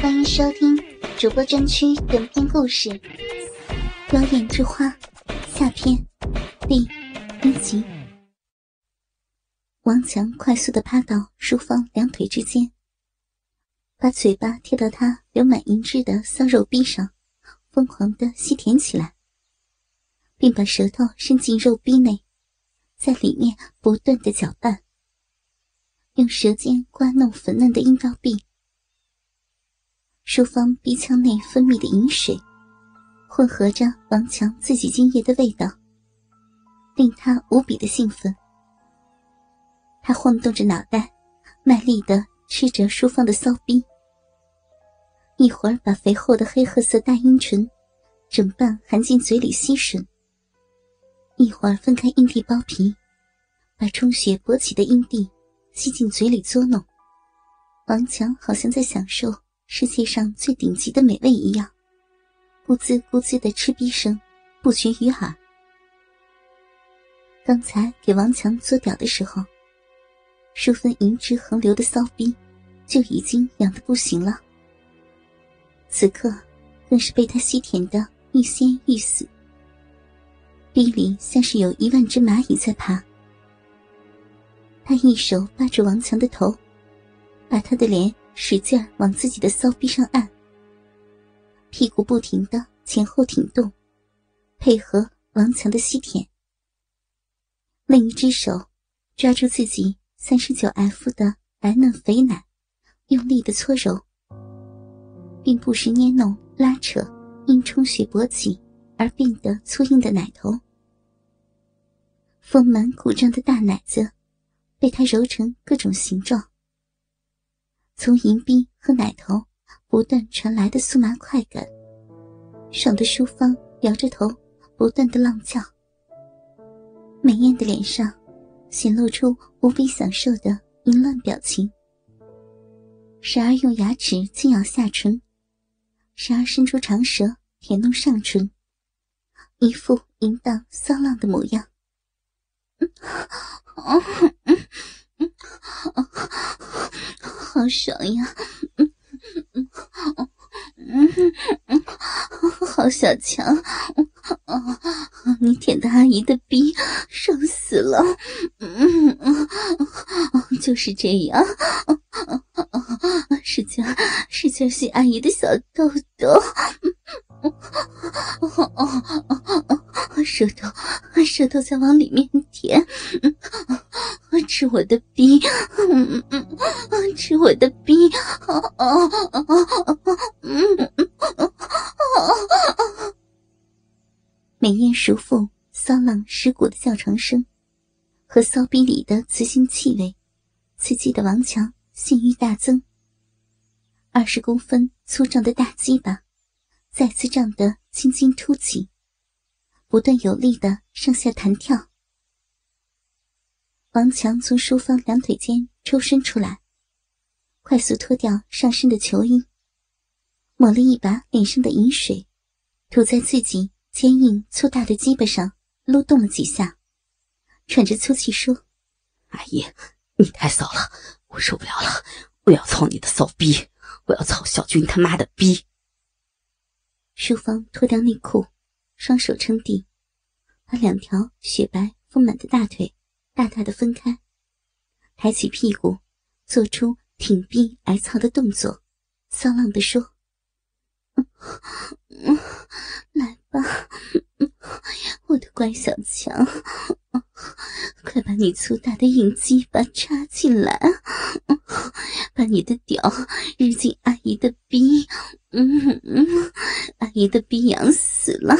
欢迎收听主播专区短篇故事《妖艳之花》下篇第一集。王强快速的趴到淑芳两腿之间，把嘴巴贴到她流满银汁的骚肉壁上，疯狂的吸舔起来，并把舌头伸进肉壁内，在里面不断的搅拌，用舌尖刮弄粉嫩的阴道壁。淑芳鼻腔内分泌的饮水，混合着王强自己精液的味道，令他无比的兴奋。他晃动着脑袋，卖力的吃着淑芳的骚逼，一会儿把肥厚的黑褐色大阴唇整瓣含进嘴里吸吮，一会儿分开阴蒂包皮，把充血勃起的阴蒂吸进嘴里作弄。王强好像在享受。世界上最顶级的美味一样，咕滋咕滋的吃逼声不绝于耳。刚才给王强做屌的时候，淑芬银汁横流的骚逼就已经痒得不行了。此刻更是被他吸舔的欲仙欲死，逼里像是有一万只蚂蚁在爬。他一手扒住王强的头，把他的脸。使劲往自己的骚逼上按，屁股不停的前后挺动，配合王强的吸舔。另一只手抓住自己三十九 F 的白嫩肥奶，用力的搓揉，并不时捏弄拉扯因充血勃起而变得粗硬的奶头。丰满鼓胀的大奶子被他揉成各种形状。从银币和奶头不断传来的酥麻快感，爽的淑芳摇着头，不断的浪叫。美艳的脸上显露出无比享受的淫乱表情，时而用牙齿轻咬下唇，时而伸出长舌舔弄上唇，一副淫荡骚浪的模样。好爽呀！嗯嗯嗯嗯好小强，你舔的阿姨的逼爽死了！嗯嗯就是这样，使劲使劲吸阿姨的小豆豆，舌头舌头在往里面舔。吃我的逼，吃我的逼，啊啊啊啊啊！嗯嗯美艳熟妇骚浪尸骨的叫床声，和骚逼里的雌性气味，刺激的王强性欲大增。二十公分粗壮的大鸡巴，再次胀得青筋凸起，不断有力的上下弹跳。王强从淑芳两腿间抽身出来，快速脱掉上身的球衣，抹了一把脸上的饮水，涂在自己坚硬粗大的鸡巴上，撸动了几下，喘着粗气说：“阿姨，你太骚了，我受不了了，我要操你的骚逼，我要操小军他妈的逼。”淑芳脱掉内裤，双手撑地，把两条雪白丰满的大腿。大大的分开，抬起屁股，做出挺臂挨操的动作，骚浪的说：“来吧，我的乖小强，快把你粗大的硬鸡巴插进来，把你的屌日进阿姨的逼，嗯嗯，阿姨的逼痒死了，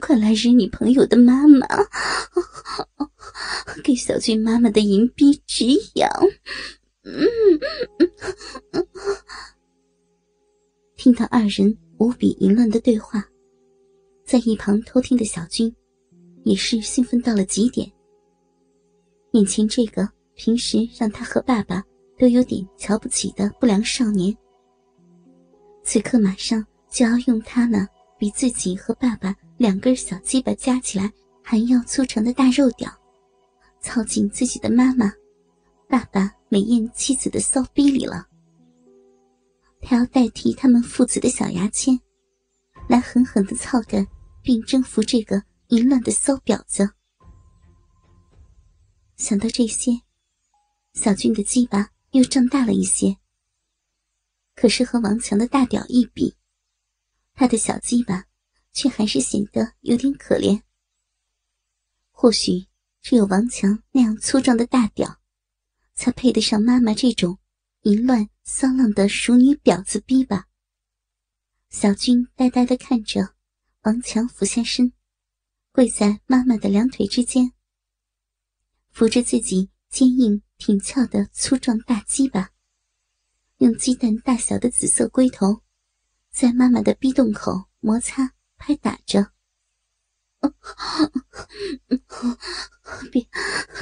快来日你朋友的妈妈。”给小俊妈妈的银币止痒。听到二人无比淫乱的对话，在一旁偷听的小军也是兴奋到了极点。眼前这个平时让他和爸爸都有点瞧不起的不良少年，此刻马上就要用他那比自己和爸爸两根小鸡巴加起来还要粗长的大肉屌。操进自己的妈妈、爸爸美艳妻子的骚逼里了。他要代替他们父子的小牙签，来狠狠的操干并征服这个淫乱的骚婊子。想到这些，小俊的鸡巴又胀大了一些。可是和王强的大屌一比，他的小鸡巴却还是显得有点可怜。或许只有王强那样粗壮的大屌，才配得上妈妈这种淫乱骚浪的熟女婊子逼吧。小军呆呆的看着王强俯下身，跪在妈妈的两腿之间，扶着自己坚硬挺翘的粗壮大鸡巴。用鸡蛋大小的紫色龟头，在妈妈的逼洞口摩擦拍打着。别，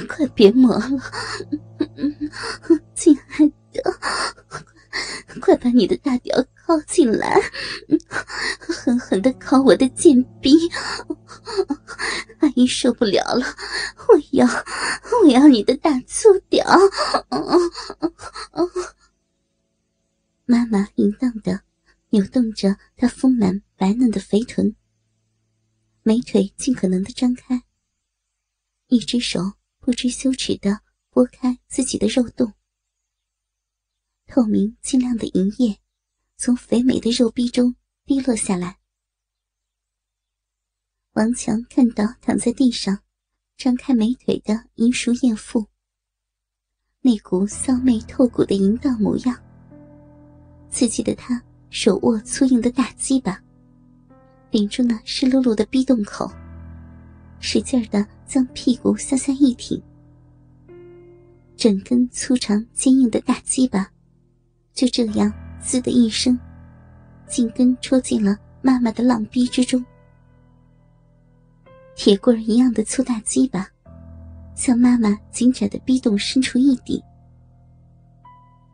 快别磨了，亲爱的，快把你的大屌靠进来，我的贱逼！阿姨受不了了，我要，我要你的大粗屌！妈妈淫荡的扭动着她丰满白嫩的肥臀，美腿尽可能的张开，一只手不知羞耻的拨开自己的肉洞，透明晶亮的银液从肥美的肉壁中滴落下来。王强看到躺在地上张开美腿的银熟艳妇，那股骚媚透骨的淫荡模样。刺激的他手握粗硬的大鸡巴，顶住那湿漉漉的逼洞口，使劲的将屁股向下一挺，整根粗长坚硬的大鸡巴就这样“滋”的一声，紧跟戳进了妈妈的浪逼之中。铁棍一样的粗大鸡巴向妈妈紧窄的逼洞伸出一顶，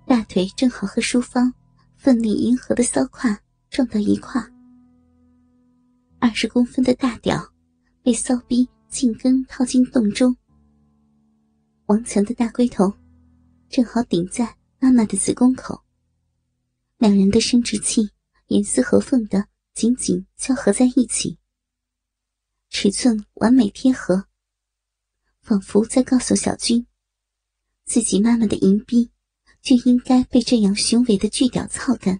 大腿正好和淑芳。奋力迎合的骚胯撞到一块，二十公分的大屌被骚逼进根套进洞中。王强的大龟头正好顶在妈妈的子宫口，两人的生殖器严丝合缝的紧紧交合在一起，尺寸完美贴合，仿佛在告诉小军，自己妈妈的淫逼。就应该被这样雄伟的巨屌操干。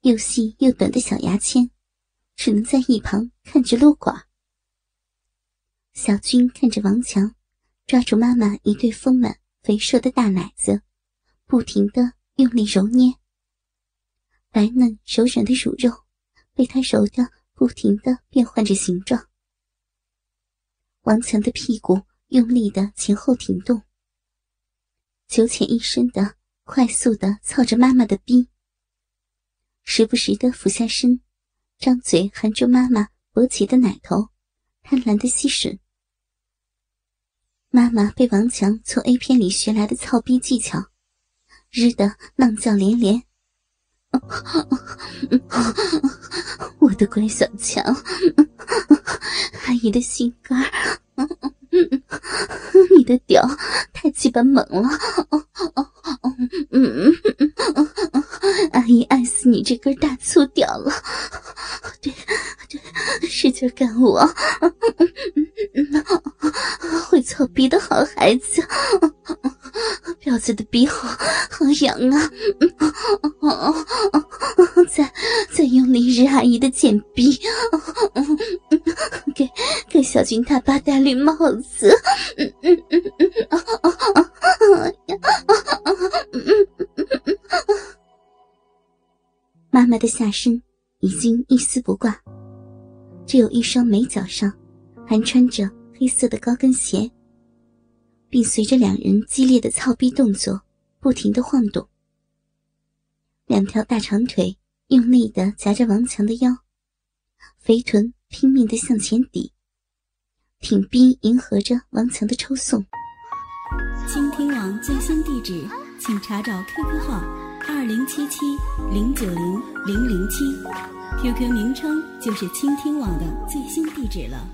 又细又短的小牙签，只能在一旁看着撸管。小军看着王强抓住妈妈一对丰满肥硕的大奶子，不停的用力揉捏。白嫩柔软的乳肉被他揉得不停的变换着形状。王强的屁股用力的前后挺动。九浅一深的，快速的操着妈妈的逼，时不时的俯下身，张嘴含住妈妈勃起的奶头，贪婪的吸吮。妈妈被王强从 A 片里学来的操逼技巧，日的浪叫连连。我的乖小强，阿姨的心肝。你的屌太鸡巴猛了！阿姨爱死你这根大粗屌了！对，对，使劲干我！会操逼的好孩子，婊子的逼好好痒啊！再再用力日阿姨的贱逼！给给小军他爸戴绿帽子！嗯嗯嗯嗯妈妈的下身已经一丝不挂，只有一双美脚上还穿着黑色的高跟鞋，并随着两人激烈的操逼动作不停的晃动。两条大长腿用力的夹着王强的腰，肥臀拼命的向前抵。挺逼迎合着王强的抽送。倾听网最新地址，请查找 QQ 号二零七七零九零零零七，QQ 名称就是倾听网的最新地址了。